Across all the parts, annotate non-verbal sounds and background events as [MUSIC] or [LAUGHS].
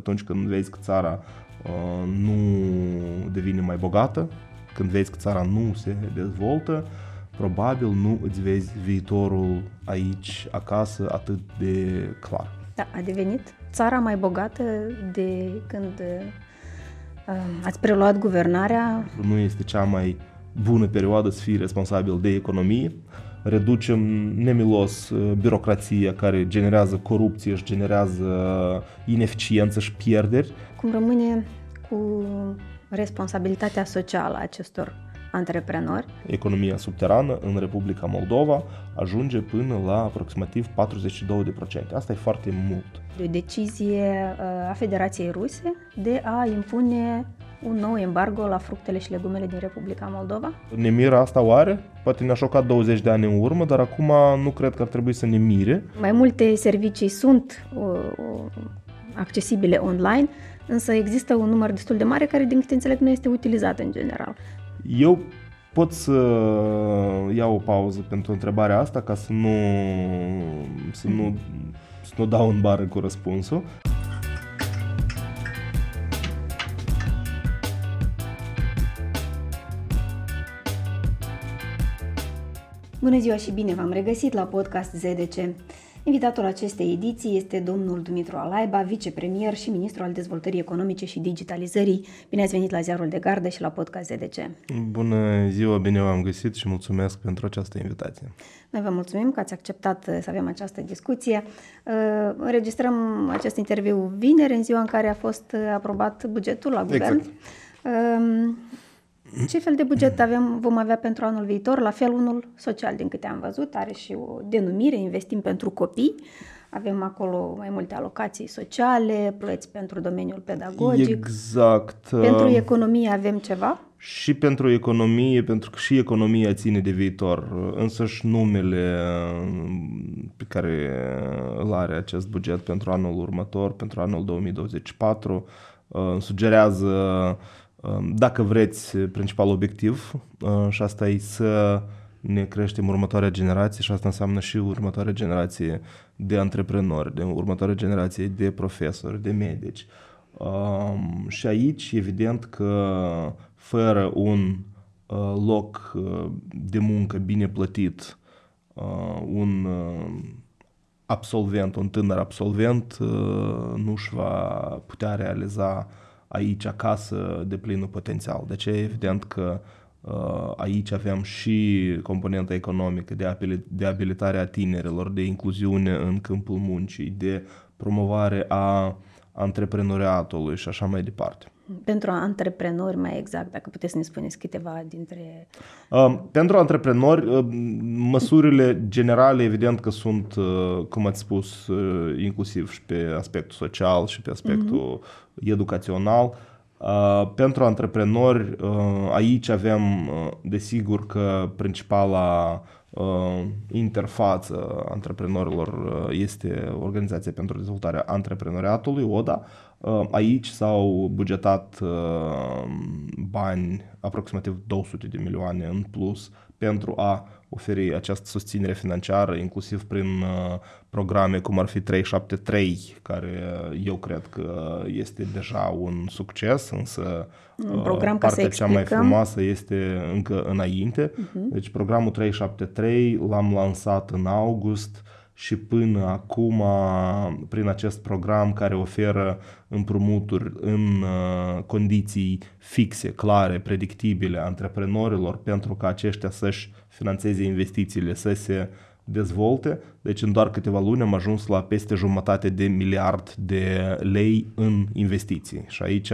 Atunci când vezi că țara uh, nu devine mai bogată, când vezi că țara nu se dezvoltă, probabil nu îți vezi viitorul aici, acasă, atât de clar. Da, a devenit țara mai bogată de când uh, ați preluat guvernarea? Nu este cea mai bună perioadă să fii responsabil de economie. Reducem nemilos uh, birocrația care generează corupție și generează ineficiență și pierderi. Cum rămâne cu responsabilitatea socială a acestor antreprenori. Economia subterană în Republica Moldova ajunge până la aproximativ 42%. Asta e foarte mult. De o decizie uh, a Federației Ruse de a impune un nou embargo la fructele și legumele din Republica Moldova? Ne miră asta oare? Poate ne-a șocat 20 de ani în urmă, dar acum nu cred că ar trebui să ne mire. Mai multe servicii sunt uh, uh accesibile online, însă există un număr destul de mare care, din câte înțeleg, nu este utilizat în general. Eu pot să iau o pauză pentru întrebarea asta ca să nu, să nu, să nu dau în bară cu răspunsul. Bună ziua și bine v-am regăsit la podcast ZDC. Invitatul acestei ediții este domnul Dumitru Alaiba, vicepremier și ministru al dezvoltării economice și digitalizării. Bine ați venit la Ziarul de Gardă și la podcast ZDC. Bună ziua, bine v-am găsit și mulțumesc pentru această invitație. Noi vă mulțumim că ați acceptat să avem această discuție. Uh, înregistrăm acest interviu vineri, în ziua în care a fost aprobat bugetul la guvern. Exact. Um, ce fel de buget avem, vom avea pentru anul viitor? La fel, unul social, din câte am văzut, are și o denumire, investim pentru copii. Avem acolo mai multe alocații sociale, plăți pentru domeniul pedagogic. Exact. Pentru economie avem ceva? Și pentru economie, pentru că și economia ține de viitor. Însăși numele pe care îl are acest buget pentru anul următor, pentru anul 2024, sugerează dacă vreți, principal obiectiv uh, și asta e să ne creștem următoarea generație și asta înseamnă și următoarea generație de antreprenori, de următoarea generație de profesori, de medici. Um, și aici, evident că fără un uh, loc uh, de muncă bine plătit, un absolvent, un tânăr absolvent nu își va putea realiza aici acasă de plinul potențial. Deci e evident că uh, aici avem și componenta economică de, de abilitare a tinerilor, de incluziune în câmpul muncii, de promovare a antreprenoriatului și așa mai departe. Pentru antreprenori, mai exact, dacă puteți să ne spuneți câteva dintre... Uh, pentru antreprenori, uh, măsurile generale, evident că sunt, uh, cum ați spus, uh, inclusiv și pe aspectul social și pe aspectul uh-huh. educațional. Uh, pentru antreprenori, uh, aici avem, uh, desigur că principala uh, interfață antreprenorilor uh, este Organizația pentru Dezvoltarea Antreprenoriatului, ODA, Uh, aici s-au bugetat uh, bani, aproximativ 200 de milioane în plus, pentru a oferi această susținere financiară, inclusiv prin uh, programe cum ar fi 373, care eu cred că este deja un succes, însă un program, partea cea mai frumoasă este încă înainte. Uh-huh. Deci programul 373 l-am lansat în august, și până acum, prin acest program care oferă împrumuturi în uh, condiții fixe, clare, predictibile antreprenorilor pentru ca aceștia să-și financeze investițiile, să se dezvolte. Deci în doar câteva luni am ajuns la peste jumătate de miliard de lei în investiții. Și aici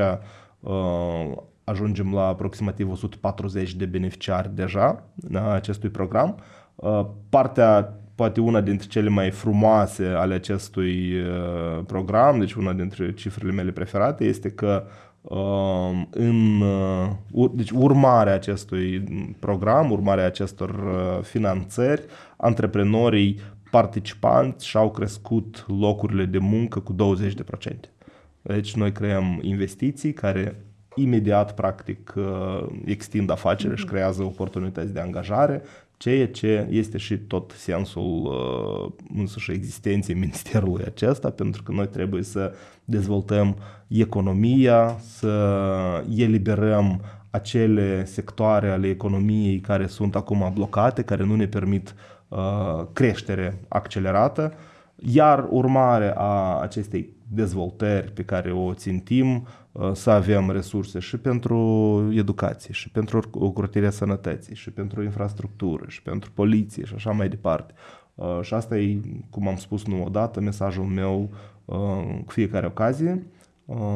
uh, ajungem la aproximativ 140 de beneficiari deja a acestui program. Uh, partea poate una dintre cele mai frumoase ale acestui uh, program, deci una dintre cifrele mele preferate, este că uh, în, uh, deci urmarea acestui program, urmarea acestor uh, finanțări, antreprenorii participanți și-au crescut locurile de muncă cu 20%. Deci noi creăm investiții care imediat, practic, uh, extind afacerea și creează oportunități de angajare, ceea ce este și tot sensul uh, însuși existenței ministerului acesta, pentru că noi trebuie să dezvoltăm economia, să eliberăm acele sectoare ale economiei care sunt acum blocate, care nu ne permit uh, creștere accelerată, iar urmare a acestei dezvoltări pe care o țintim, uh, să avem resurse și pentru educație, și pentru ocrotirea sănătății, și pentru infrastructură, și pentru poliție și așa mai departe. Uh, și asta e, cum am spus nu odată, mesajul meu uh, cu fiecare ocazie.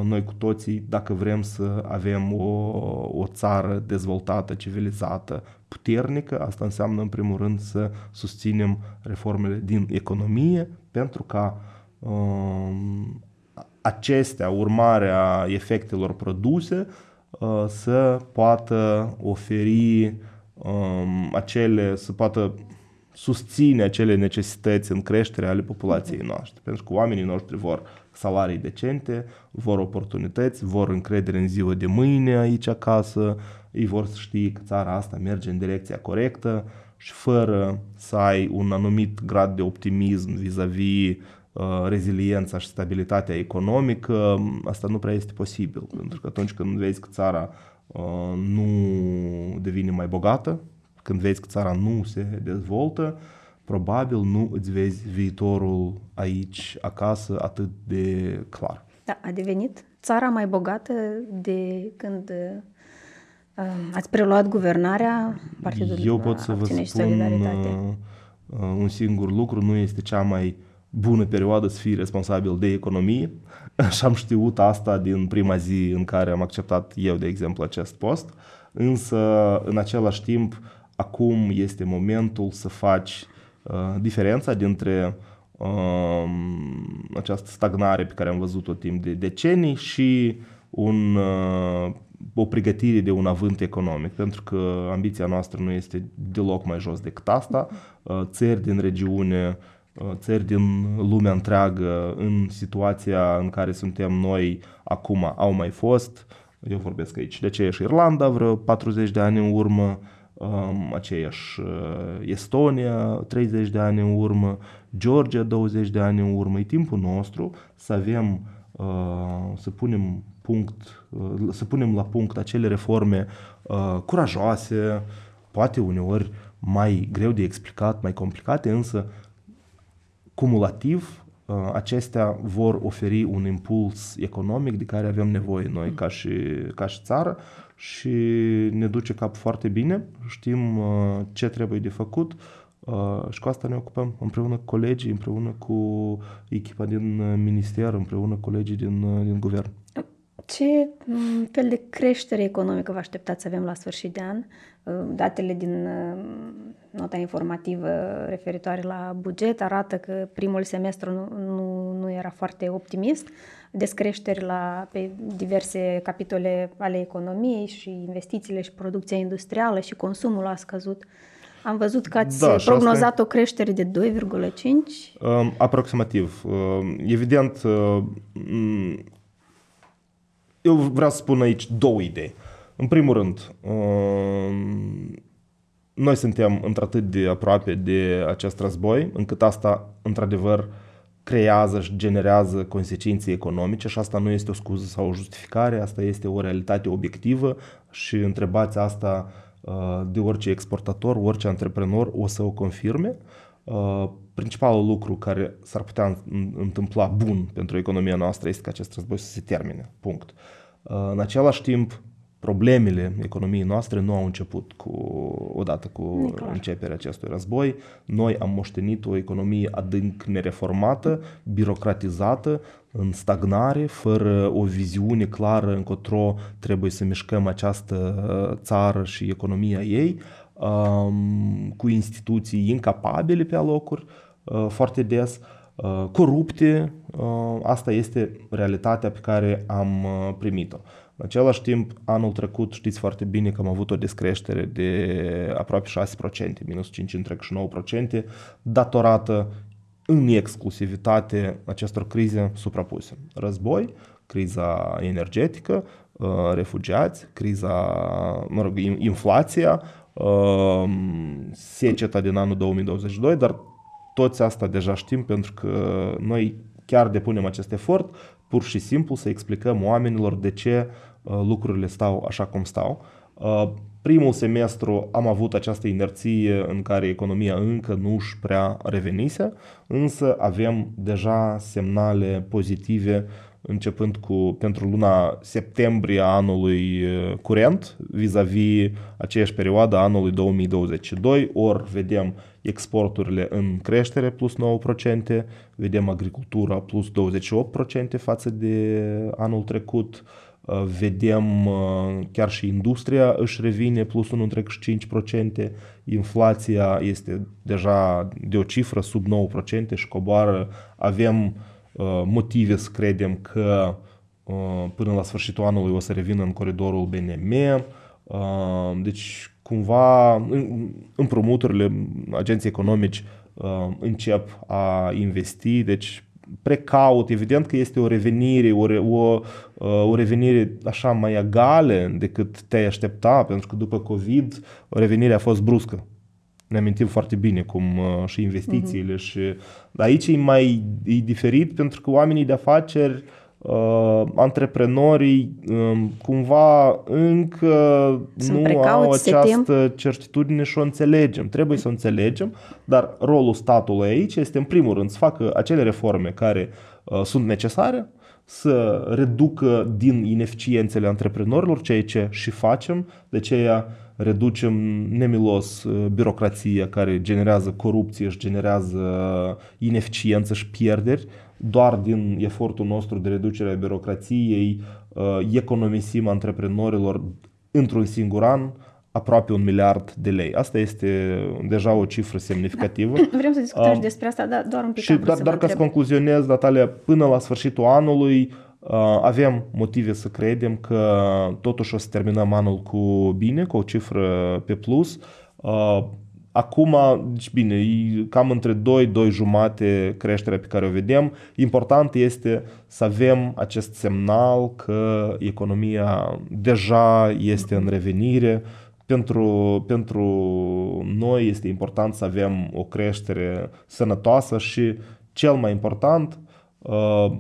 Noi cu toții, dacă vrem să avem o, o țară dezvoltată, civilizată, puternică, asta înseamnă în primul rând să susținem reformele din economie pentru ca um, acestea, urmarea efectelor produse, uh, să poată oferi um, acele, să poată susține acele necesități în creștere ale populației noastre. Pentru că oamenii noștri vor salarii decente, vor oportunități, vor încredere în ziua de mâine aici acasă, ei vor să știe că țara asta merge în direcția corectă și fără să ai un anumit grad de optimism vis-a-vis Uh, reziliența și stabilitatea economică, asta nu prea este posibil. Pentru că atunci când vezi că țara uh, nu devine mai bogată, când vezi că țara nu se dezvoltă, probabil nu îți vezi viitorul aici, acasă, atât de clar. Da, a devenit țara mai bogată de când uh, ați preluat guvernarea Partidului Eu pot să vă spun uh, un singur lucru, nu este cea mai bună perioadă să fii responsabil de economie [LAUGHS] și am știut asta din prima zi în care am acceptat eu, de exemplu, acest post. Însă, în același timp, acum este momentul să faci uh, diferența dintre uh, această stagnare pe care am văzut-o timp de decenii și un, uh, o pregătire de un avânt economic, pentru că ambiția noastră nu este deloc mai jos decât asta. Uh, țări din regiune Uh, țări din lumea întreagă în situația în care suntem noi acum au mai fost. Eu vorbesc aici de aceeași Irlanda vreo 40 de ani în urmă, um, aceeași uh, Estonia 30 de ani în urmă, Georgia 20 de ani în urmă. E timpul nostru să avem, uh, să punem punct, să punem la punct acele reforme curajoase, poate uneori mai greu de explicat, mai complicate, însă cumulativ, uh, acestea vor oferi un impuls economic de care avem nevoie noi ca și, ca și țară și ne duce cap foarte bine, știm uh, ce trebuie de făcut uh, și cu asta ne ocupăm împreună cu colegii, împreună cu echipa din minister, împreună cu colegii din, din guvern. Ce mm, fel de creștere economică vă așteptați să avem la sfârșit de an? Datele din nota informativă referitoare la buget arată că primul semestru nu, nu, nu era foarte optimist, descreșteri la, pe diverse capitole ale economiei și investițiile și producția industrială și consumul a scăzut. Am văzut că ați da, prognozat asta... o creștere de 2,5? Um, aproximativ. Um, evident, um, eu vreau să spun aici două idei. În primul rând, um, noi suntem într-atât de aproape de acest război, încât asta, într-adevăr, creează și generează consecințe economice și asta nu este o scuză sau o justificare, asta este o realitate obiectivă și întrebați asta uh, de orice exportator, orice antreprenor o să o confirme. Uh, principalul lucru care s-ar putea întâmpla bun pentru economia noastră este că acest război să se termine. Punct. Uh, în același timp, problemele economiei noastre nu au început cu, odată cu începerea acestui război. Noi am moștenit o economie adânc nereformată, birocratizată, în stagnare, fără o viziune clară încotro trebuie să mișcăm această uh, țară și economia ei, um, cu instituții incapabile pe alocuri, uh, foarte des, uh, corupte. Asta este realitatea pe care am primit-o. În același timp, anul trecut știți foarte bine că am avut o descreștere de aproape 6%, minus 5,9%, datorată în exclusivitate acestor crize suprapuse. Război, criza energetică, uh, refugiați, criza, mă rog, inflația, uh, seceta din anul 2022, dar toți asta deja știm pentru că noi chiar depunem acest efort pur și simplu să explicăm oamenilor de ce uh, lucrurile stau așa cum stau. Uh, primul semestru am avut această inerție în care economia încă nu își prea revenise, însă avem deja semnale pozitive începând cu pentru luna septembrie anului curent vis-a-vis aceeași perioadă anului 2022, ori vedem exporturile în creștere plus 9%, vedem agricultura plus 28% față de anul trecut, vedem chiar și industria își revine plus 1,5%, inflația este deja de o cifră sub 9% și coboară, avem Uh, motive să credem că uh, până la sfârșitul anului o să revină în coridorul BNM. Uh, deci, cumva, împrumuturile agenții economici încep a investi, deci precaut, evident că este o revenire, o, o, o revenire așa mai egală decât te-ai aștepta, pentru că după COVID revenirea a fost bruscă ne amintim foarte bine cum uh, și investițiile uh-huh. și aici e mai e diferit pentru că oamenii de afaceri uh, antreprenorii um, cumva încă Sunt nu precauți, au această certitudine și o înțelegem. Trebuie să o înțelegem, dar rolul statului aici este în primul rând să facă acele reforme care uh, sunt necesare, să reducă din ineficiențele antreprenorilor, ceea ce și facem, de aceea reducem nemilos uh, birocrația care generează corupție și generează ineficiență și pierderi. Doar din efortul nostru de reducere a birocrației uh, economisim antreprenorilor într-un singur an aproape un miliard de lei. Asta este deja o cifră semnificativă. Da. [LAUGHS] Vrem să discutăm um, despre asta, dar doar un pic. Și dar, dar ca să concluzionez, Natalia, până la sfârșitul anului Uh, avem motive să credem că totuși o să terminăm anul cu bine, cu o cifră pe plus. Uh, acum, deci bine, e cam între 2, 2 jumate creșterea pe care o vedem. Important este să avem acest semnal că economia deja este în revenire. Pentru, pentru noi este important să avem o creștere sănătoasă și cel mai important Uh,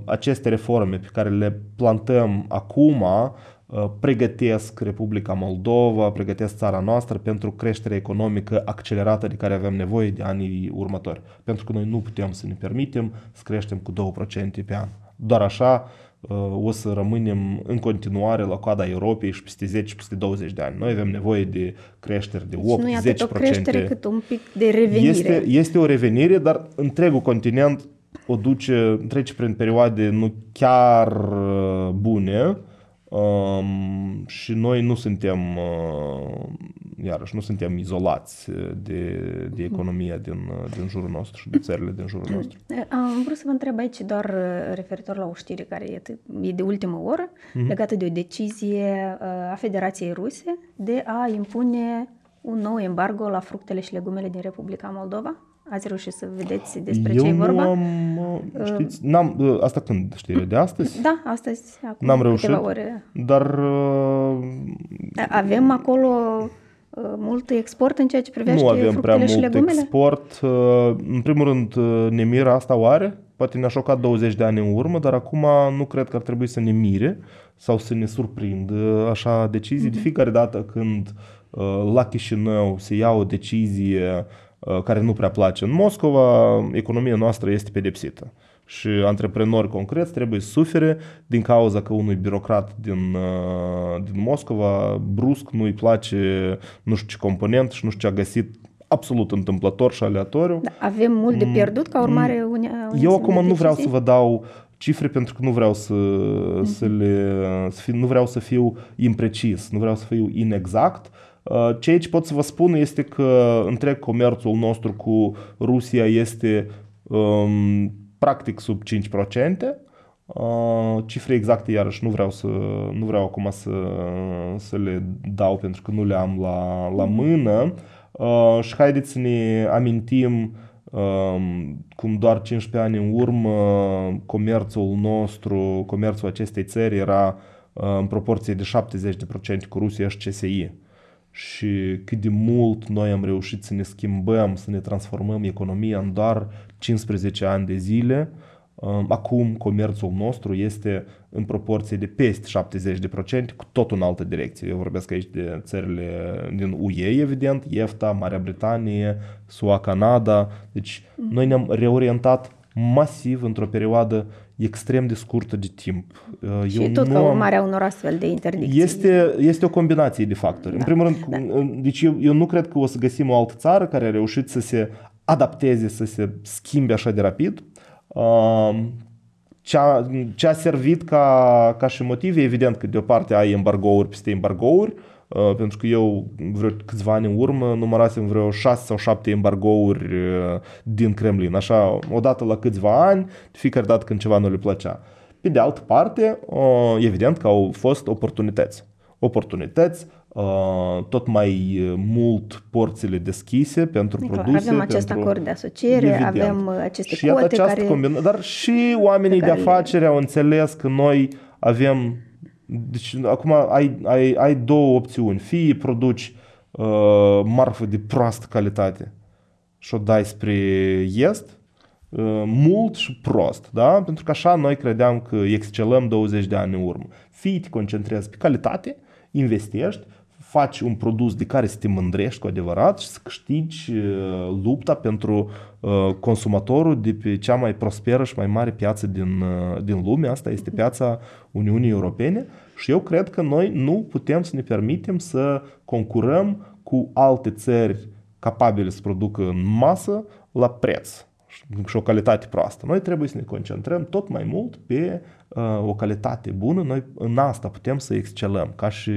aceste reforme pe care le plantăm acum uh, pregătesc Republica Moldova, pregătesc țara noastră pentru creșterea economică accelerată de care avem nevoie de anii următori. Pentru că noi nu putem să ne permitem să creștem cu 2% pe an. Doar așa uh, o să rămânem în continuare la coada Europei și peste 10 peste 20 de ani. Noi avem nevoie de creșteri de 8-10%. Deci nu e atât o creștere cât un pic de revenire. Este, este o revenire, dar întregul continent o duce, trece prin perioade nu chiar uh, bune um, și noi nu suntem, uh, iarăși, nu suntem izolați de, de economia din, uh, din jurul nostru și de țările din jurul nostru. Am vrut să vă întreb aici doar referitor la o știre care e, e de ultimă oră, uh-huh. legată de o decizie a Federației Ruse de a impune un nou embargo la fructele și legumele din Republica Moldova. Ați reușit să vedeți despre Eu ce e vorba? am, știți, n-am, ă, asta când, știi, de astăzi? Da, astăzi, acum n-am reușit, ore. dar... Uh, avem acolo uh, mult export în ceea ce privește Nu avem prea mult legumele? export. Uh, în primul rând, ne miră asta oare? Poate ne-a șocat 20 de ani în urmă, dar acum nu cred că ar trebui să ne mire sau să ne surprindă așa decizii. Mm-hmm. De mhm. fiecare dată când la Chișinău se ia o decizie Uh, care nu prea place în Moscova, economia noastră este pedepsită. Și antreprenori concreți trebuie să sufere din cauza că unui birocrat din, uh, din Moscova brusc nu-i place nu știu ce component și nu știu ce a găsit absolut întâmplător și aleatoriu. Da, avem mult de mm, pierdut ca urmare mm, unei Eu acum nu vreau să vă dau cifre pentru că nu vreau să, mm-hmm. să le să fiu, nu vreau să fiu imprecis, nu vreau să fiu inexact, Uh, ceea ce pot să vă spun este că întreg comerțul nostru cu Rusia este um, practic sub 5%. Uh, cifre exacte, iarăși, nu vreau, să, nu vreau acum să, să le dau pentru că nu le am la, la mână. Uh, și haideți să ne amintim uh, cum doar 15 ani în urmă comerțul nostru, comerțul acestei țări era uh, în proporție de 70% cu Rusia și CSI și cât de mult noi am reușit să ne schimbăm, să ne transformăm economia în doar 15 ani de zile. Um, acum comerțul nostru este în proporție de peste 70%, cu tot în altă direcție. Eu vorbesc aici de țările din UE, evident, EFTA, Marea Britanie, SUA, Canada. Deci noi ne-am reorientat masiv într-o perioadă extrem de scurtă de timp. Uh, și Eu tot nu ca urmare a unor astfel de interdicții. Este, este o combinație de factori. Da. În primul rând, da. deci eu, eu nu cred că o să găsim o altă țară care a reușit să se adapteze, să se schimbe așa de rapid. Uh, ce a, ce a servit ca, ca și motiv, evident că de o parte ai embargouri peste embargouri, Uh, pentru că eu vreo câțiva ani în urmă numărasem vreo 6 sau 7 embargouri uh, din Kremlin, așa, odată la câțiva ani, de fiecare dată când ceva nu le plăcea. Pe de altă parte, uh, evident că au fost oportunități. Oportunități, tot mai mult porțile deschise pentru Nicola, produse. Avem acest pentru... acord de asociere, evident. avem aceste și quote care... Combina... Dar și oamenii de afaceri le... au înțeles că noi avem deci acum ai, ai, ai două opțiuni. Fie produci uh, marfă de proastă calitate și o dai spre est, uh, mult și prost, da? Pentru că așa noi credeam că excelăm 20 de ani în urmă. Fie te concentrezi pe calitate, investești, faci un produs de care să te mândrești cu adevărat și să câștigi uh, lupta pentru uh, consumatorul de pe cea mai prosperă și mai mare piață din, uh, din lume. Asta este piața Uniunii Europene și eu cred că noi nu putem să ne permitem să concurăm cu alte țări capabile să producă în masă la preț și o calitate proastă. Noi trebuie să ne concentrăm tot mai mult pe uh, o calitate bună. Noi în asta putem să excelăm, ca și,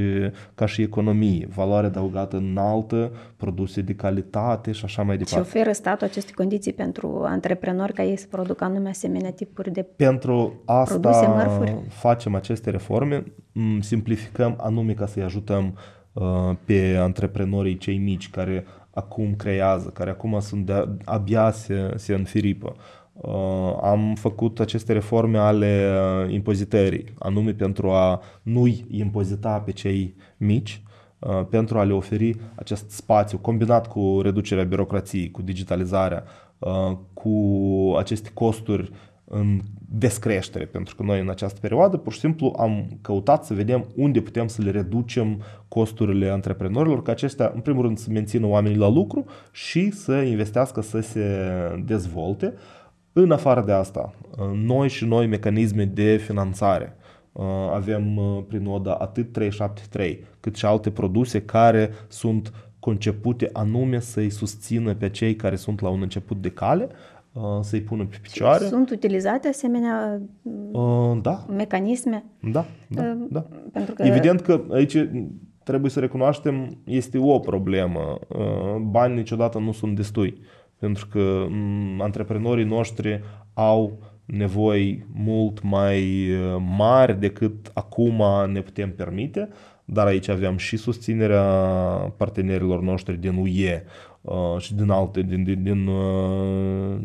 ca și economie, valoare adăugată înaltă, produse de calitate și așa mai departe. Și oferă statul aceste condiții pentru antreprenori ca ei să producă anume asemenea tipuri de Pentru asta produse, mărfuri? facem aceste reforme, simplificăm anume ca să-i ajutăm uh, pe antreprenorii cei mici care acum creează, care acum sunt de, abia se, se înfiripă. Uh, am făcut aceste reforme ale uh, impozitării, anume pentru a nu-i impozita pe cei mici, uh, pentru a le oferi acest spațiu combinat cu reducerea birocrației, cu digitalizarea, uh, cu aceste costuri în descreștere, pentru că noi în această perioadă pur și simplu am căutat să vedem unde putem să le reducem costurile antreprenorilor, ca acestea, în primul rând, să mențină oamenii la lucru și să investească, să se dezvolte. În afară de asta, noi și noi mecanisme de finanțare. Avem prin ODA atât 373 cât și alte produse care sunt concepute anume să-i susțină pe cei care sunt la un început de cale, Uh, să-i pună pe picioare. Sunt utilizate asemenea uh, da. mecanisme? Da, da, uh, da. Pentru că... Evident că aici trebuie să recunoaștem, este o problemă. Uh, bani niciodată nu sunt destui. Pentru că um, antreprenorii noștri au nevoi mult mai uh, mari decât acum ne putem permite, dar aici avem și susținerea partenerilor noștri din UE, Uh, și din alte, din, din, din uh,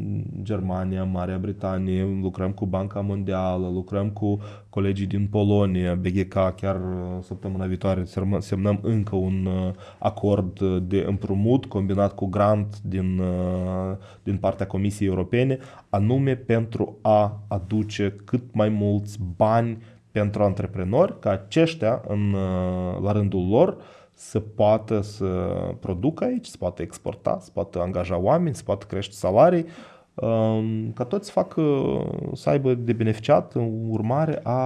Germania, Marea Britanie, lucrăm cu Banca Mondială, lucrăm cu colegii din Polonia, BGK, chiar uh, săptămâna viitoare semnăm încă un acord de împrumut combinat cu grant din, din partea Comisiei Europene, anume pentru a aduce cât mai mulți bani pentru antreprenori, ca aceștia, în, la rândul lor, să poată să producă aici, să poată exporta, să poată angaja oameni, să poată crește salarii, um, ca toți să facă, să aibă de beneficiat în urmare a,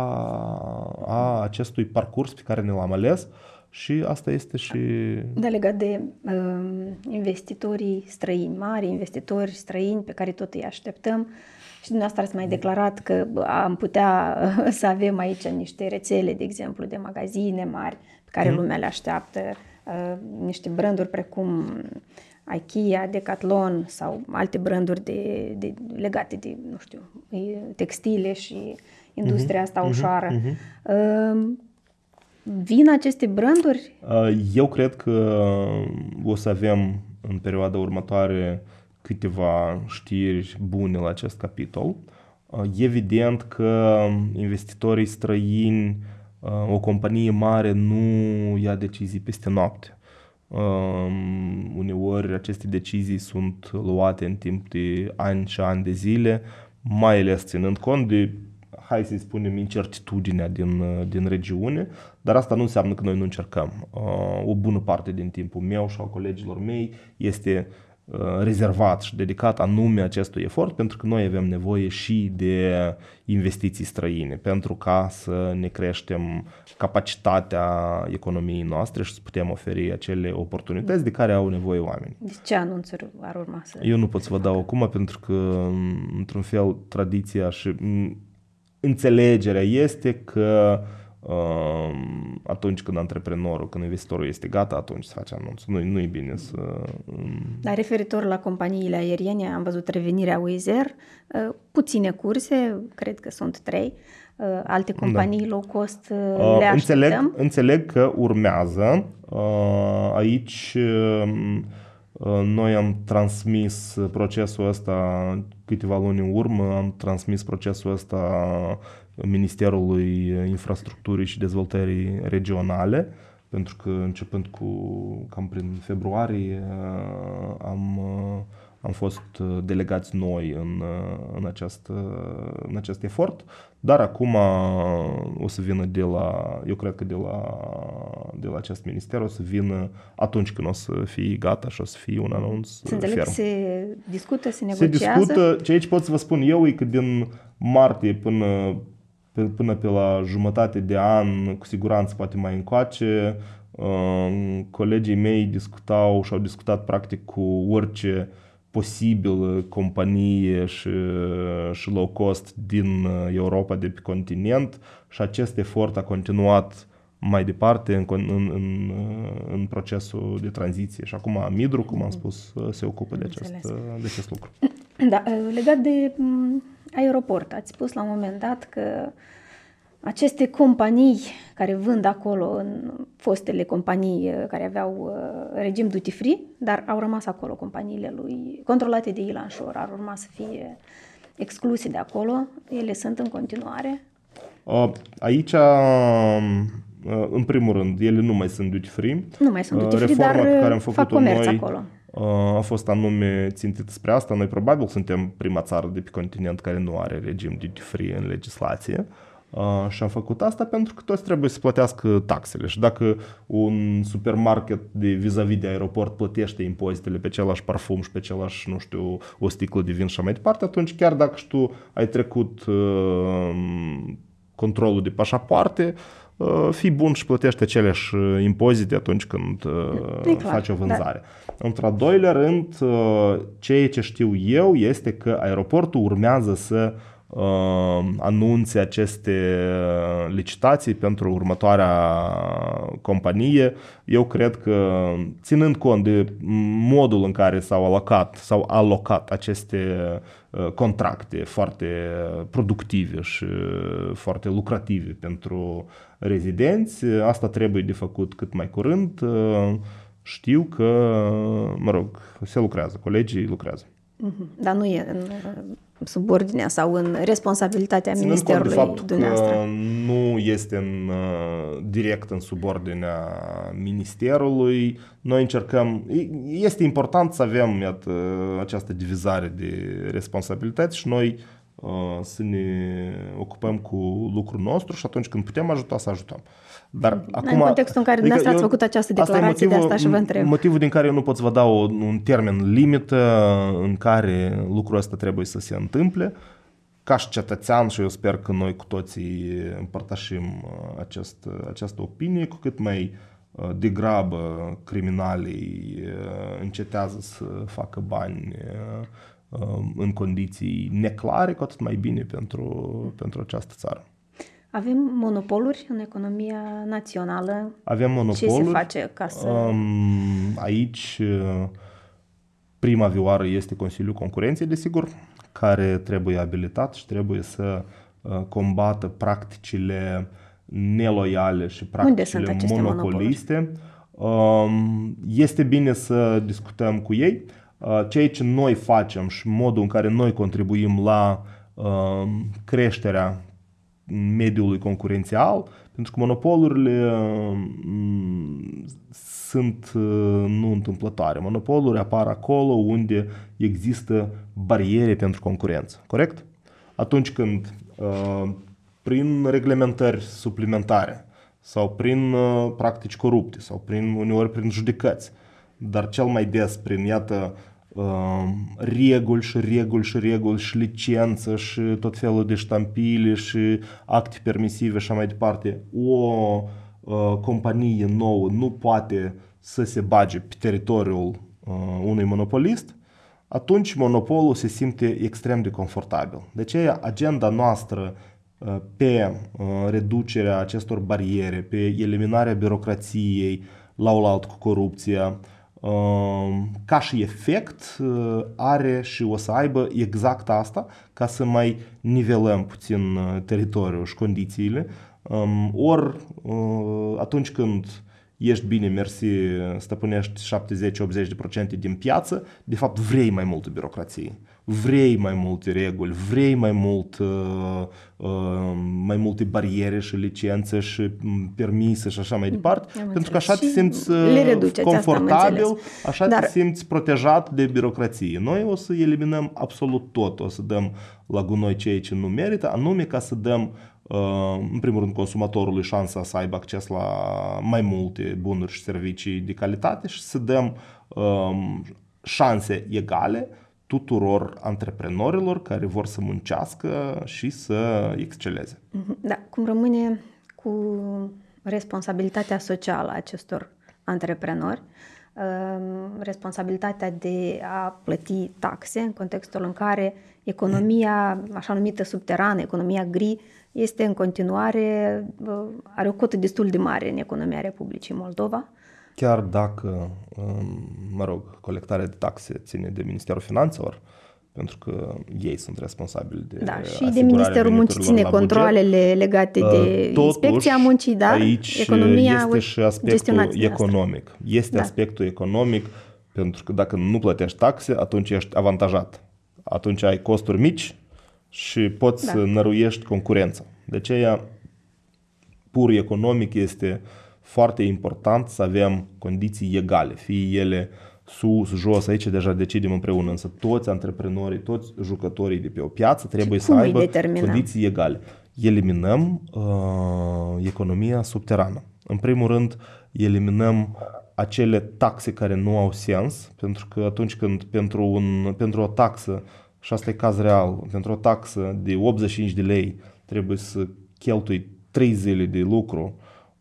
a acestui parcurs pe care ne l-am ales și asta este și... Da, legat de uh, investitorii străini, mari investitori străini pe care tot îi așteptăm, și dumneavoastră ați mai declarat că am putea să avem aici niște rețele, de exemplu, de magazine mari. pe care mm. lumea le așteaptă, uh, niște branduri precum IKEA, Decathlon sau alte branduri de, de, legate de, nu știu, textile și industria asta mm-hmm. ușoară. Mm-hmm. Uh, vin aceste branduri? Uh, eu cred că o să avem în perioada următoare câteva știri bune la acest capitol. Uh, evident că investitorii străini, uh, o companie mare nu ia decizii peste noapte. Um, uneori aceste decizii sunt luate în timp de ani și ani de zile, mai ales ținând cont de, hai să-i spunem, incertitudinea din, din regiune, dar asta nu înseamnă că noi nu încercăm. Uh, o bună parte din timpul meu și al colegilor mei este uh, Uh, rezervat și dedicat anume acestui efort pentru că noi avem nevoie și de investiții străine pentru ca să ne creștem capacitatea economiei noastre și să putem oferi acele oportunități de care au nevoie oamenii. Deci ce anunțuri ar urma să... Eu nu pot să vă dau acum pentru că într-un fel tradiția și înțelegerea este că uh, atunci când antreprenorul, când investitorul este gata, atunci se face anunț. Nu, nu e bine să... Dar referitor la companiile aeriene, am văzut revenirea Wizz Air, uh, puține curse, cred că sunt trei, uh, alte da. companii da. low cost uh, le înțeleg, înțeleg că urmează. Aici noi am transmis procesul ăsta câteva luni în urmă, am transmis procesul ăsta Ministerului Infrastructurii și Dezvoltării Regionale, pentru că începând cu cam prin februarie am, am fost delegați noi în, în, acest, în acest efort, dar acum o să vină de la, eu cred că de la, de la acest minister o să vină atunci când o să fie gata și o să fie un anunț Să înțeleg, se discută, se negociază? Se discută, ceea ce pot să vă spun eu e că din martie până până pe la jumătate de an, cu siguranță poate mai încoace. Uh, colegii mei discutau și au discutat practic cu orice posibil companie și, și low cost din Europa de pe continent și acest efort a continuat mai departe în, în, în, în procesul de tranziție. Și acum Midru, cum am spus, se ocupă de acest, de acest lucru. Da, legat de aeroport. Ați spus la un moment dat că aceste companii care vând acolo, în fostele companii uh, care aveau uh, regim duty free, dar au rămas acolo companiile lui, controlate de Ilan Shore, ar urma să fie excluse de acolo. Ele sunt în continuare? Uh, aici, um, în primul rând, ele nu mai sunt duty free. Nu mai sunt duty free, Reforma dar pe care am făcut fac comerț noi, acolo a fost anume țintit spre asta. Noi probabil suntem prima țară de pe continent care nu are regim duty free în legislație. Uh, și am făcut asta pentru că toți trebuie să plătească taxele și dacă un supermarket de vis-a-vis de aeroport plătește impozitele pe același parfum și pe același, nu știu, o sticlă de vin și mai departe, atunci chiar dacă și tu ai trecut uh, controlul de pașapoarte, uh, fii bun și plătește aceleași impozite atunci când uh, faci o vânzare. Da. Într-al doilea rând, uh, ceea ce știu eu este că aeroportul urmează să uh, anunțe aceste licitații pentru următoarea companie. Eu cred că, ținând cont de modul în care s-au alocat, s-au alocat aceste uh, contracte foarte productive și foarte lucrative pentru rezidenți, asta trebuie de făcut cât mai curând știu că, mă rog, se lucrează, colegii lucrează. Mhm. Dar nu e în subordinea sau în responsabilitatea Ținând ministerului cont de faptul dumneavoastră. că nu este în, uh, direct în subordinea ministerului, noi încercăm, este important să avem iată, această divizare de responsabilități și noi uh, să ne ocupăm cu lucrul nostru și atunci când putem ajuta, să ajutăm. Dar în acum, în contextul în care adică dumneavoastră ați făcut această declarație, motivul, de asta și vă întreb. Motivul din care eu nu pot să vă dau un termen limită în care lucrul ăsta trebuie să se întâmple, ca și cetățean și eu sper că noi cu toții împărtășim uh, acest, această opinie, cu cât mai uh, degrabă criminalii uh, încetează să facă bani în condiții neclare, cu atât mai bine pentru, pentru această țară. Avem monopoluri în economia națională? Avem monopoluri. Ce se face ca să... Um, aici prima vioară este Consiliul Concurenței, desigur, care trebuie abilitat și trebuie să uh, combată practicile neloiale și practicile monopoliste. Um, este bine să discutăm cu ei. Uh, ceea ce noi facem și modul în care noi contribuim la uh, creșterea mediului concurențial, pentru că monopolurile mm, sunt nu întâmplătoare. Monopoluri apar acolo unde există bariere pentru concurență, corect? Atunci când prin reglementări suplimentare sau prin practici corupte sau prin uneori prin judecăți, dar cel mai des prin, iată, reguli și reguli și reguli și licență și tot felul de ștampile și acte permisive și așa mai departe, o companie nouă nu poate să se bage pe teritoriul unui monopolist, atunci monopolul se simte extrem de confortabil. De aceea agenda noastră pe reducerea acestor bariere, pe eliminarea birocrației la oaltă cu corupția, ca și efect are și o să aibă exact asta ca să mai nivelăm puțin teritoriul și condițiile. Ori atunci când ești bine, mersi, stăpânești 70-80% din piață, de fapt vrei mai multă birocrație vrei mai multe reguli, vrei mai mult, uh, uh, mai multe bariere și licențe și mm, permise și așa mai departe, am pentru că așa te simți uh, confortabil, așa Dar... te simți protejat de birocrație. Noi o să eliminăm absolut tot, o să dăm la gunoi ceea ce nu merită, anume ca să dăm în primul rând consumatorului șansa să aibă acces la mai multe bunuri și servicii de calitate și să dăm um, șanse egale tuturor antreprenorilor care vor să muncească și să exceleze. Mhm. Da, cum rămâne cu responsabilitatea socială a acestor antreprenori, ehm, responsabilitatea de a plăti taxe în contextul în care economia, așa numită subterană, economia gri, este în continuare, are o cotă destul de mare în economia Republicii Moldova chiar dacă, um, mă rog, colectarea de taxe ține de Ministerul Finanțelor, pentru că ei sunt responsabili de Da, și de Ministerul Muncii ține controlele legate de uh, Totuși, inspecția muncii, dar aici economia este și aspectul economic. Asta. Este da. aspectul economic, pentru că dacă nu plătești taxe, atunci ești avantajat. Atunci ai costuri mici și poți da. să năruiești concurența. De aceea, pur economic este uh, foarte important să avem condiții egale, fie ele sus, jos, aici deja decidem împreună, însă toți antreprenorii, toți jucătorii de pe o piață trebuie să aibă determinăm? condiții egale. Eliminăm uh, economia subterană. În primul rând, eliminăm acele taxe care nu au sens, pentru că atunci când pentru, un, pentru o taxă, și asta e caz real, pentru o taxă de 85 de lei trebuie să cheltui 3 zile de lucru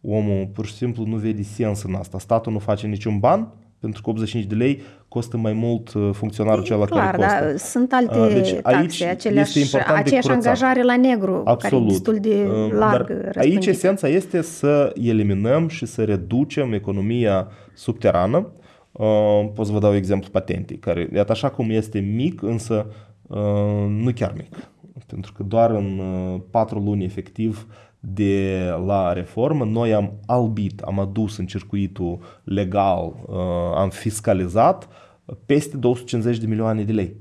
omul pur și simplu nu vede sens în asta. Statul nu face niciun ban, pentru că 85 de lei costă mai mult uh, funcționarul cel la care costă. Da, sunt alte uh, deci, taxe, aceleași, este aceeași angajare la negru, Absolut. care e destul de uh, larg Dar Aici esența este să eliminăm și să reducem economia subterană. Pot să vă dau exemplu patentei, care, iată așa cum este mic, însă nu chiar mic. Pentru că doar în patru luni efectiv de la reformă, noi am albit, am adus în circuitul legal, uh, am fiscalizat peste 250 de milioane de lei.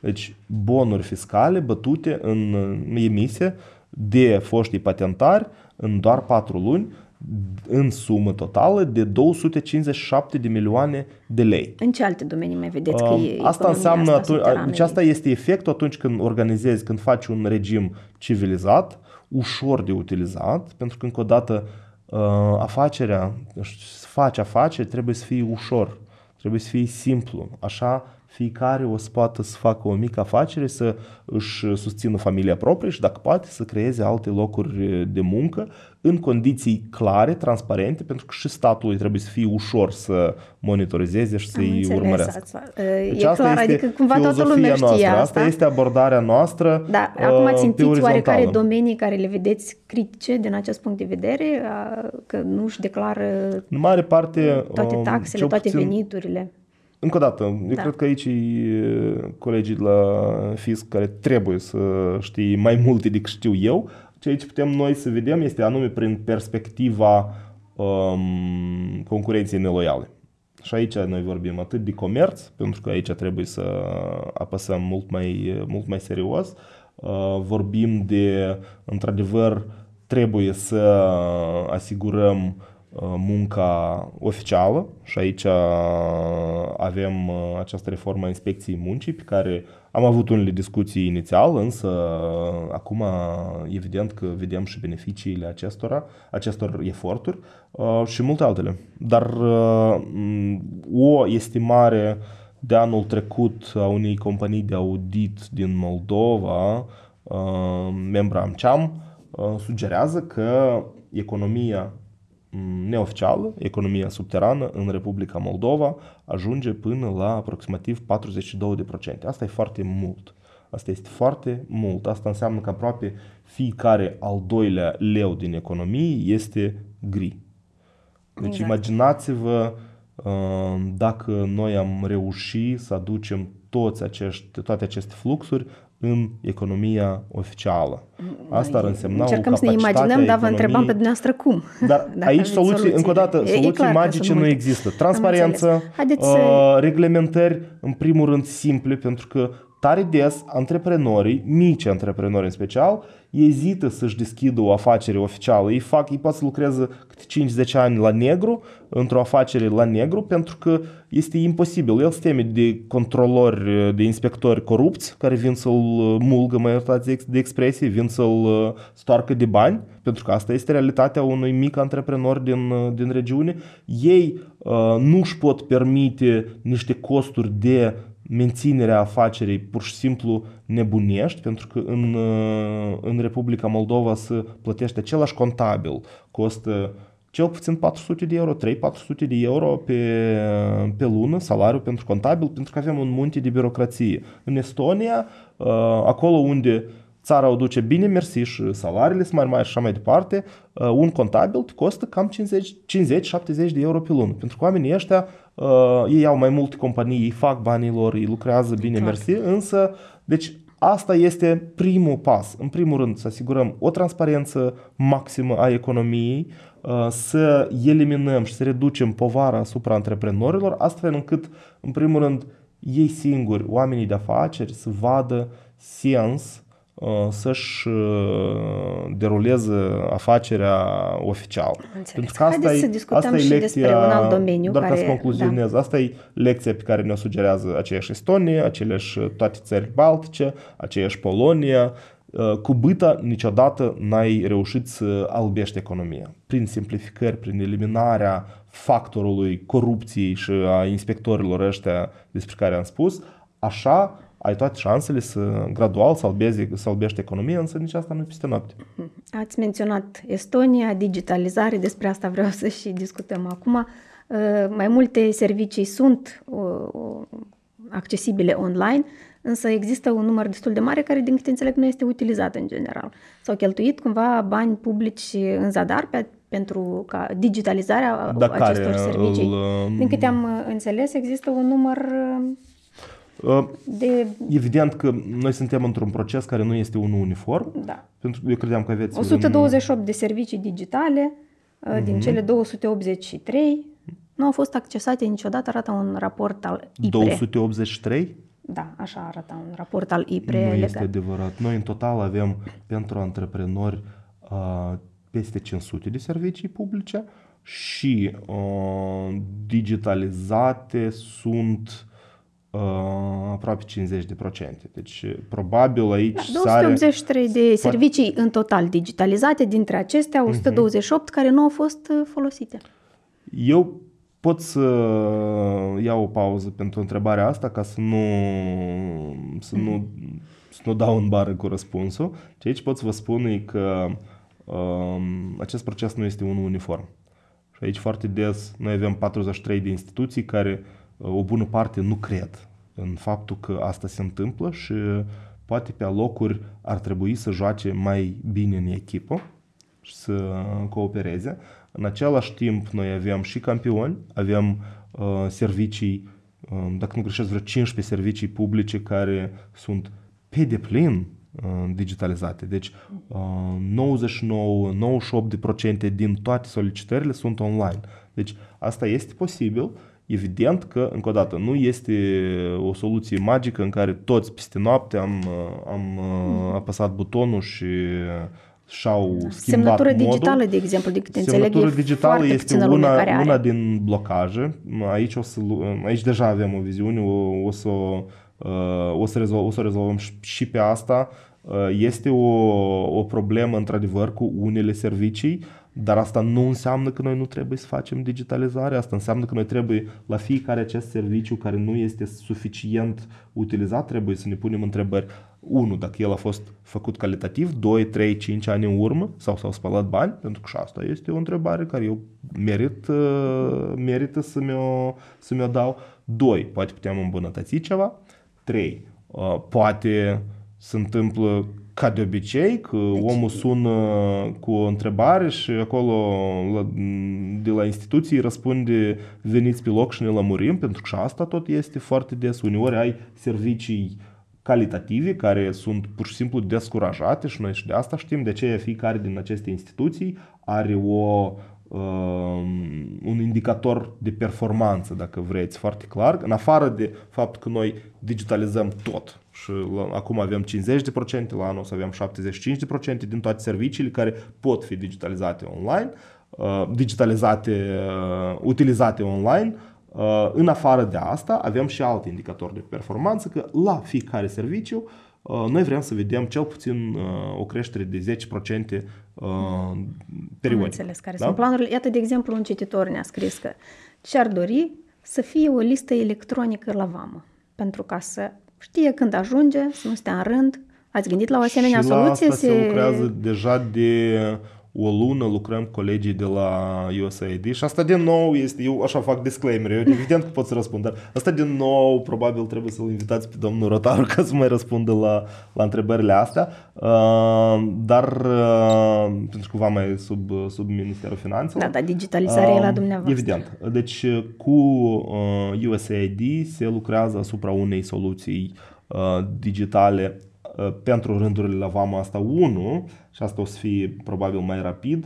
Deci bonuri fiscale bătute în emisie de foștii patentari în doar 4 luni, în sumă totală de 257 de milioane de lei. În ce alte domenii mai vedeți că e Asta înseamnă, asta atunci, deci asta este efectul atunci când organizezi, când faci un regim civilizat, ușor de utilizat, pentru că încă o dată uh, afacerea, să faci afaceri trebuie să fie ușor, trebuie să fie simplu. Așa fiecare o să poată să facă o mică afacere, să își susțină familia proprie și dacă poate să creeze alte locuri de muncă în condiții clare, transparente, pentru că și statului trebuie să fie ușor să monitorizeze și să-i urmărească. Deci e asta clar, este adică cumva toată lumea știe noastră. asta. Asta este abordarea noastră Da, acum simțiți oarecare domenii care le vedeți critice din acest punct de vedere, că nu își declară în mare parte, toate um, taxele, toate puțin, veniturile? Încă o dată, eu da. cred că aici e colegii de la FISC care trebuie să știe mai [LAUGHS] multe decât știu eu. Ce aici putem noi să vedem este anume prin perspectiva um, concurenței neloiale. Și aici noi vorbim atât de comerț, pentru că aici trebuie să apăsăm mult mai, mult mai serios, vorbim de, într-adevăr, trebuie să asigurăm munca oficială și aici avem această reformă a inspecției muncii pe care am avut unele discuții inițial, însă acum evident că vedem și beneficiile acestora, acestor eforturi și multe altele. Dar o estimare de anul trecut a unei companii de audit din Moldova, membra AMCEAM, sugerează că economia neoficială, economia subterană în Republica Moldova ajunge până la aproximativ 42%. Asta e foarte mult. Asta este foarte mult. Asta înseamnă că aproape fiecare al doilea leu din economie este gri. Deci exact. imaginați-vă dacă noi am reușit să aducem toți acești, toate aceste fluxuri în economia oficială. Asta ar însemna Încercăm să ne imaginăm, dar vă întrebam pe dumneavoastră cum. Dar aici soluții, soluții, încă o dată, soluții magice nu există. Transparență, uh, reglementări, în primul rând, simple, pentru că tare des antreprenorii, mici antreprenori în special, ezită să-și deschidă o afacere oficială. Ei fac, ei pot să lucreze câte 5-10 ani la negru, într-o afacere la negru, pentru că este imposibil. El se teme de controlori, de inspectori corupți, care vin să-l mulgă, mai iertați de expresie, vin să-l uh, stoarcă de bani, pentru că asta este realitatea unui mic antreprenor din, uh, din regiune. Ei uh, nu își pot permite niște costuri de menținerea afacerii pur și simplu nebunești, pentru că în, uh, în Republica Moldova să plătește același contabil, costă cel puțin 400 de euro, 3-400 de euro pe, pe lună salariu pentru contabil, pentru că avem un munte de birocrație. În Estonia, uh, acolo unde țara o duce bine, mersi și salariile sunt mai mari și așa mai departe, uh, un contabil te costă cam 50-70 de euro pe lună. Pentru că oamenii ăștia, uh, ei au mai multe companii, ei fac banii lor, ei lucrează bine, Clar. mersi, însă, deci asta este primul pas. În primul rând, să asigurăm o transparență maximă a economiei, uh, să eliminăm și să reducem povara asupra antreprenorilor, astfel încât, în primul rând, ei singuri, oamenii de afaceri, să vadă sens Uh, să-și uh, deruleze afacerea oficial. Înțeles. Pentru că asta Haideți e, să discutăm asta și lecția, despre un alt domeniu. Doar care, ca să concluzionez, da. asta e lecția pe care ne-o sugerează aceeași Estonia, aceleași toate țări baltice, aceeași Polonia. Uh, cu băta niciodată n-ai reușit să albești economia. Prin simplificări, prin eliminarea factorului corupției și a inspectorilor ăștia despre care am spus, așa ai toate șansele să gradual să albezi, să albești economia, însă nici asta nu peste noapte. Ați menționat Estonia, digitalizare, despre asta vreau să și discutăm acum. Uh, mai multe servicii sunt uh, accesibile online, însă există un număr destul de mare care, din câte înțeleg, nu este utilizat în general. S-au cheltuit cumva bani publici în zadar pe, pentru ca digitalizarea da, acestor servicii. Îl, din câte am înțeles, există un număr de... Evident că noi suntem într-un proces care nu este unul uniform. Da. Pentru că eu credeam că aveți... 128 un... de servicii digitale uh-huh. din cele 283 nu au fost accesate niciodată, arată un raport al IPRE. 283? Da, așa arată un raport al IPRE. Nu legat. este adevărat. Noi în total avem pentru antreprenori uh, peste 500 de servicii publice și uh, digitalizate sunt uh, aproape 50%. Deci, probabil aici da, 283 sare... de servicii în total digitalizate, dintre acestea 128 uh-huh. care nu au fost uh, folosite. Eu pot să iau o pauză pentru întrebarea asta ca să nu, să nu, să nu dau în bară cu răspunsul. Ce aici pot să vă spun e că um, acest proces nu este unul uniform. Și aici foarte des noi avem 43 de instituții care uh, o bună parte nu cred în faptul că asta se întâmplă și poate pe locuri ar trebui să joace mai bine în echipă și să coopereze. În același timp, noi avem și campioni, avem uh, servicii, uh, dacă nu greșesc, vreo 15 servicii publice care sunt pe deplin uh, digitalizate. Deci uh, 99-98% din toate solicitările sunt online. Deci asta este posibil Evident că, încă o dată, nu este o soluție magică în care toți peste noapte am, am mm. apăsat butonul și și-au da. schimbat Semnătură modul. digitală, de exemplu, de câte Semnătură înțeleg, digitală este una, care una are. din blocaje. Aici, o să, aici deja avem o viziune, o, o, să, o, să, rezolv, o să rezolvăm și pe asta. Este o, o problemă, într-adevăr, cu unele servicii, dar asta nu înseamnă că noi nu trebuie să facem digitalizare, asta înseamnă că noi trebuie la fiecare acest serviciu care nu este suficient utilizat, trebuie să ne punem întrebări. Unu, dacă el a fost făcut calitativ, 2, 3, 5 ani în urmă sau s-au spălat bani, pentru că și asta este o întrebare care eu merit, uh, merită să mi-o, să mi-o dau. 2, poate putem îmbunătăți ceva. 3, uh, poate se întâmplă ca de obicei, că deci... omul sună cu o întrebare și acolo de la instituții răspunde veniți pe loc și ne lămurim, pentru că și asta tot este foarte des. Uneori ai servicii calitative care sunt pur și simplu descurajate și noi și de asta știm, de aceea fiecare din aceste instituții are o un indicator de performanță, dacă vreți, foarte clar, în afară de faptul că noi digitalizăm tot și la, acum avem 50%, la anul o să avem 75% din toate serviciile care pot fi digitalizate online, uh, digitalizate, uh, utilizate online. Uh, în afară de asta, avem și alte indicatori de performanță, că la fiecare serviciu noi vrem să vedem cel puțin o creștere de 10% periodic. Am înțeles care da? sunt planurile. Iată, de exemplu, un cititor ne-a scris că ce-ar dori să fie o listă electronică la vamă, pentru ca să știe când ajunge, să nu stea în rând. Ați gândit la o asemenea și soluție? La asta se... se lucrează deja de o lună lucrăm cu colegii de la USAID și asta din nou este, eu așa fac disclaimer, eu evident că pot să răspund, dar asta din nou probabil trebuie să-l invitați pe domnul Rotaru ca să mai răspundă la, la întrebările astea, uh, dar uh, pentru că va mai sub, sub Ministerul Finanțelor. Da, da, digitalizarea uh, e la dumneavoastră. Evident, deci cu uh, USAID se lucrează asupra unei soluții uh, digitale Uh, pentru rândurile la vama asta 1 și asta o să fie probabil mai rapid,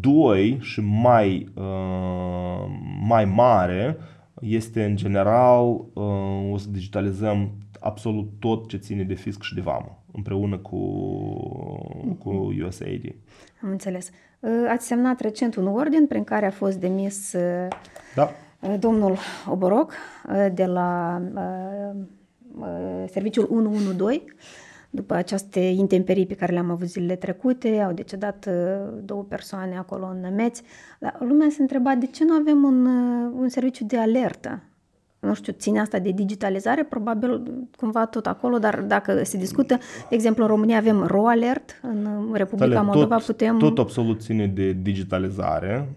2 uh, și mai, uh, mai mare este în general o să digitalizăm absolut tot ce ține de fisc și de vamă împreună cu, cu USAID. Am înțeles. Ați semnat recent un ordin prin care a fost demis da. domnul Oboroc de la Uh, serviciul 112, după aceste intemperii pe care le-am avut zilele trecute, au decedat uh, două persoane acolo în Nămeți. Dar lumea se întreba de ce nu avem un, uh, un serviciu de alertă. Nu știu, ține asta de digitalizare, probabil cumva tot acolo, dar dacă se discută, de exemplu, în România avem RoAlert, în Republica Tale, Moldova tot, putem... Tot absolut ține de digitalizare,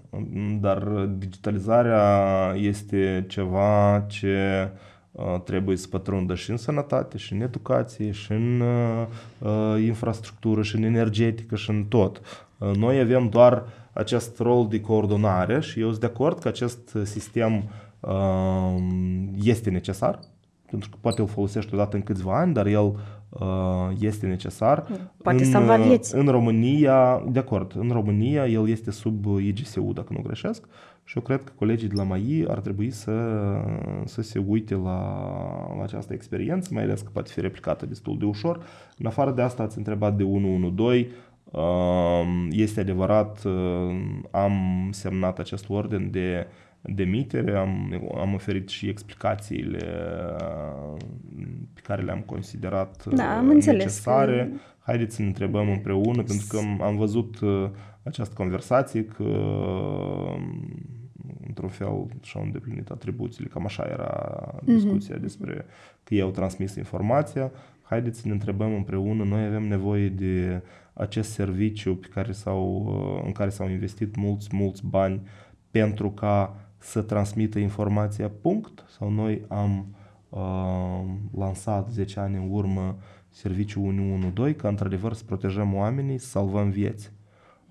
dar digitalizarea este ceva ce Uh, trebuie să pătrundă și în sănătate, și în educație, și în uh, uh, infrastructură, și în energetică, și în tot. Noi avem doar acest rol de coordonare și eu sunt de acord că acest sistem este necesar, pentru că poate îl folosești odată în câțiva ani, dar el este necesar. Poate în, salva vieți. În România, de acord, în România el este sub IGSU, dacă nu greșesc, și eu cred că colegii de la MAI ar trebui să, să se uite la, la această experiență, mai ales că poate fi replicată destul de ușor. În afară de asta ați întrebat de 112, um, este adevărat, uh, am semnat acest ordin de demitere, am, am oferit și explicațiile uh, pe care le-am considerat da, am necesare. Că... Haideți să ne întrebăm împreună, pentru că am văzut uh, această conversație că într-un fel și-au îndeplinit atribuțiile. Cam așa era mhm. discuția mm-hmm. despre că ei au transmis informația. Haideți să ne întrebăm împreună, noi avem nevoie de acest serviciu pe care s-au, în care s-au investit mulți, mulți bani pentru ca să transmită informația punct sau noi am uh, lansat 10 ani în urmă serviciul 112 ca într-adevăr să protejăm oamenii, să salvăm vieți.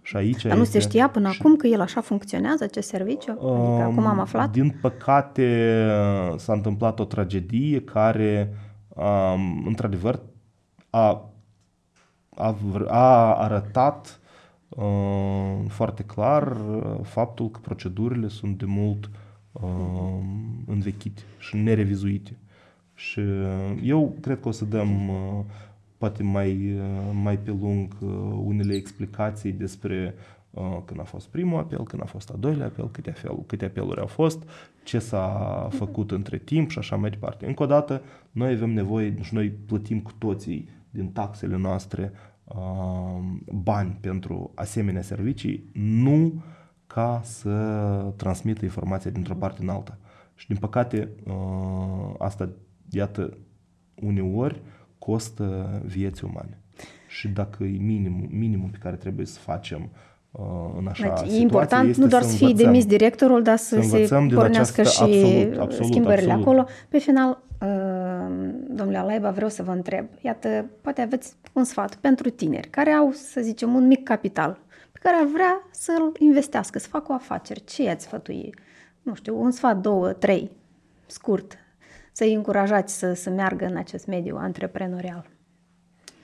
Și aici Dar nu este... se știa până și... acum că el așa funcționează, acest serviciu? Adică um, acum am aflat? Din păcate s-a întâmplat o tragedie care, um, într-adevăr, a, a, a arătat uh, foarte clar uh, faptul că procedurile sunt de mult uh, învechite și nerevizuite. Și eu cred că o să dăm uh, poate mai, uh, mai pe lung uh, unele explicații despre uh, când a fost primul apel, când a fost a doilea apel, câte, apel, câte apeluri au fost, ce s-a făcut între timp și așa mai departe. Încă o dată, noi avem nevoie și noi plătim cu toții din taxele noastre bani pentru asemenea servicii, nu ca să transmită informația dintr-o parte în alta. Și din păcate, asta, iată, uneori costă vieți umane. Și dacă e minimum, minimum pe care trebuie să facem uh, în așa deci, situație, e important nu doar să, să fie demis directorul, dar să, să se pornească și absolut, absolut, schimbările absolut. acolo. Pe final, uh, domnule Alaiba, vreau să vă întreb. Iată, poate aveți un sfat pentru tineri care au, să zicem, un mic capital pe care ar vrea să-l investească, să facă o afacere. Ce i-ați sfătui? Nu știu, un sfat, două, trei, scurt, să-i încurajați să, să meargă în acest mediu antreprenorial?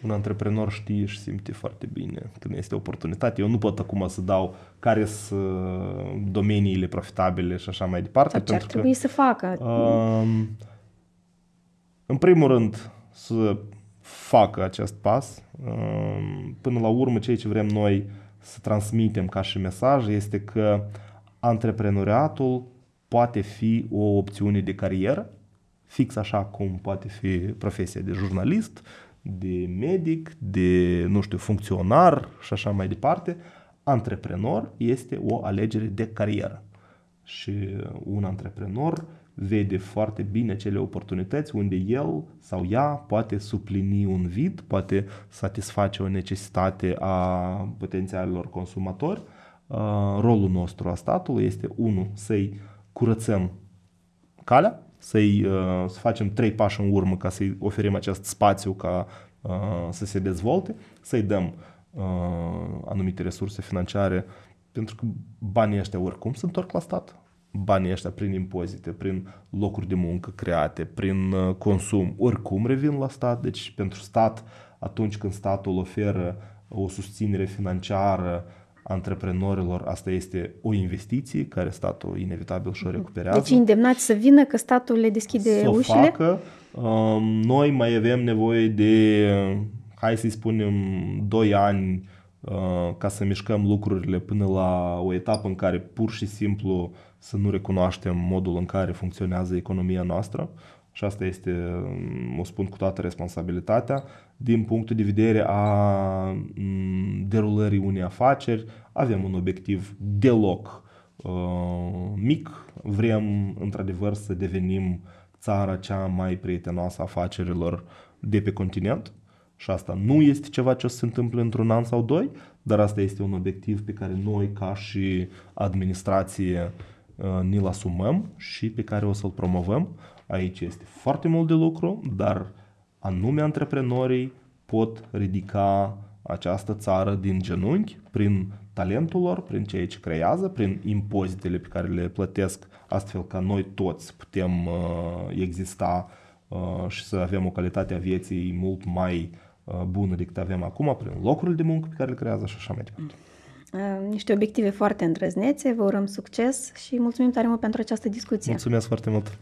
Un antreprenor știe și simte foarte bine când este oportunitate. Eu nu pot acum să dau care sunt domeniile profitabile și așa mai departe. Sau ce ar trebui că, să facă? Uh, în primul rând, să facă acest pas. Uh, până la urmă, ceea ce vrem noi să transmitem ca și mesaj este că antreprenoriatul poate fi o opțiune de carieră, fix așa cum poate fi profesia de jurnalist, de medic, de, nu știu, funcționar și așa mai departe. Antreprenor este o alegere de carieră. Și un antreprenor vede foarte bine cele oportunități unde el sau ea poate suplini un vid, poate satisface o necesitate a potențialilor consumatori. Rolul nostru a statului este, unul, să-i curățăm calea, să-i, uh, să facem trei pași în urmă ca să-i oferim acest spațiu ca uh, să se dezvolte, să-i dăm uh, anumite resurse financiare, pentru că banii ăștia oricum se întorc la stat. Banii ăștia prin impozite, prin locuri de muncă create, prin consum, oricum revin la stat. Deci pentru stat, atunci când statul oferă o susținere financiară antreprenorilor, asta este o investiție care statul inevitabil și o recuperează. Deci îndemnați să vină că statul le deschide să ușile? facă. Um, noi mai avem nevoie de, hai să-i spunem, 2 ani uh, ca să mișcăm lucrurile până la o etapă în care pur și simplu să nu recunoaștem modul în care funcționează economia noastră. Și asta este, um, o spun cu toată responsabilitatea, din punctul de vedere a mm, derulării unei afaceri, avem un obiectiv deloc uh, mic, vrem într-adevăr să devenim țara cea mai prietenoasă a afacerilor de pe continent. Și asta nu este ceva ce o să se întâmple într-un an sau doi, dar asta este un obiectiv pe care noi ca și administrație uh, ni-l asumăm și pe care o să-l promovăm. Aici este foarte mult de lucru, dar anume antreprenorii pot ridica această țară din genunchi prin talentul lor, prin ceea ce creează, prin impozitele pe care le plătesc, astfel ca noi toți putem uh, exista uh, și să avem o calitate a vieții mult mai uh, bună decât avem acum, prin locurile de muncă pe care le creează și așa mai departe. Uh, niște obiective foarte îndrăznețe, vă urăm succes și mulțumim tare mult pentru această discuție. Mulțumesc foarte mult!